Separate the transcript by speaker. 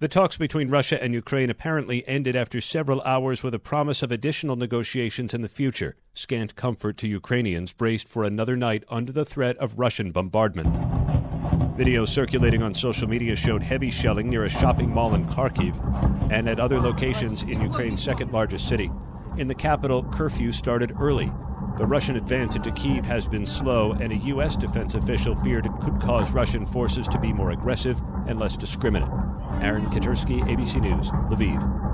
Speaker 1: The talks between Russia and Ukraine apparently ended after several hours with a promise of additional negotiations in the future. Scant comfort to Ukrainians braced for another night under the threat of Russian bombardment. Video circulating on social media showed heavy shelling near a shopping mall in Kharkiv and at other locations in Ukraine's second largest city. In the capital, curfew started early. The Russian advance into Kiev has been slow, and a U.S. defense official feared it could cause Russian forces to be more aggressive and less discriminate. Aaron Katersky, ABC News, Lviv.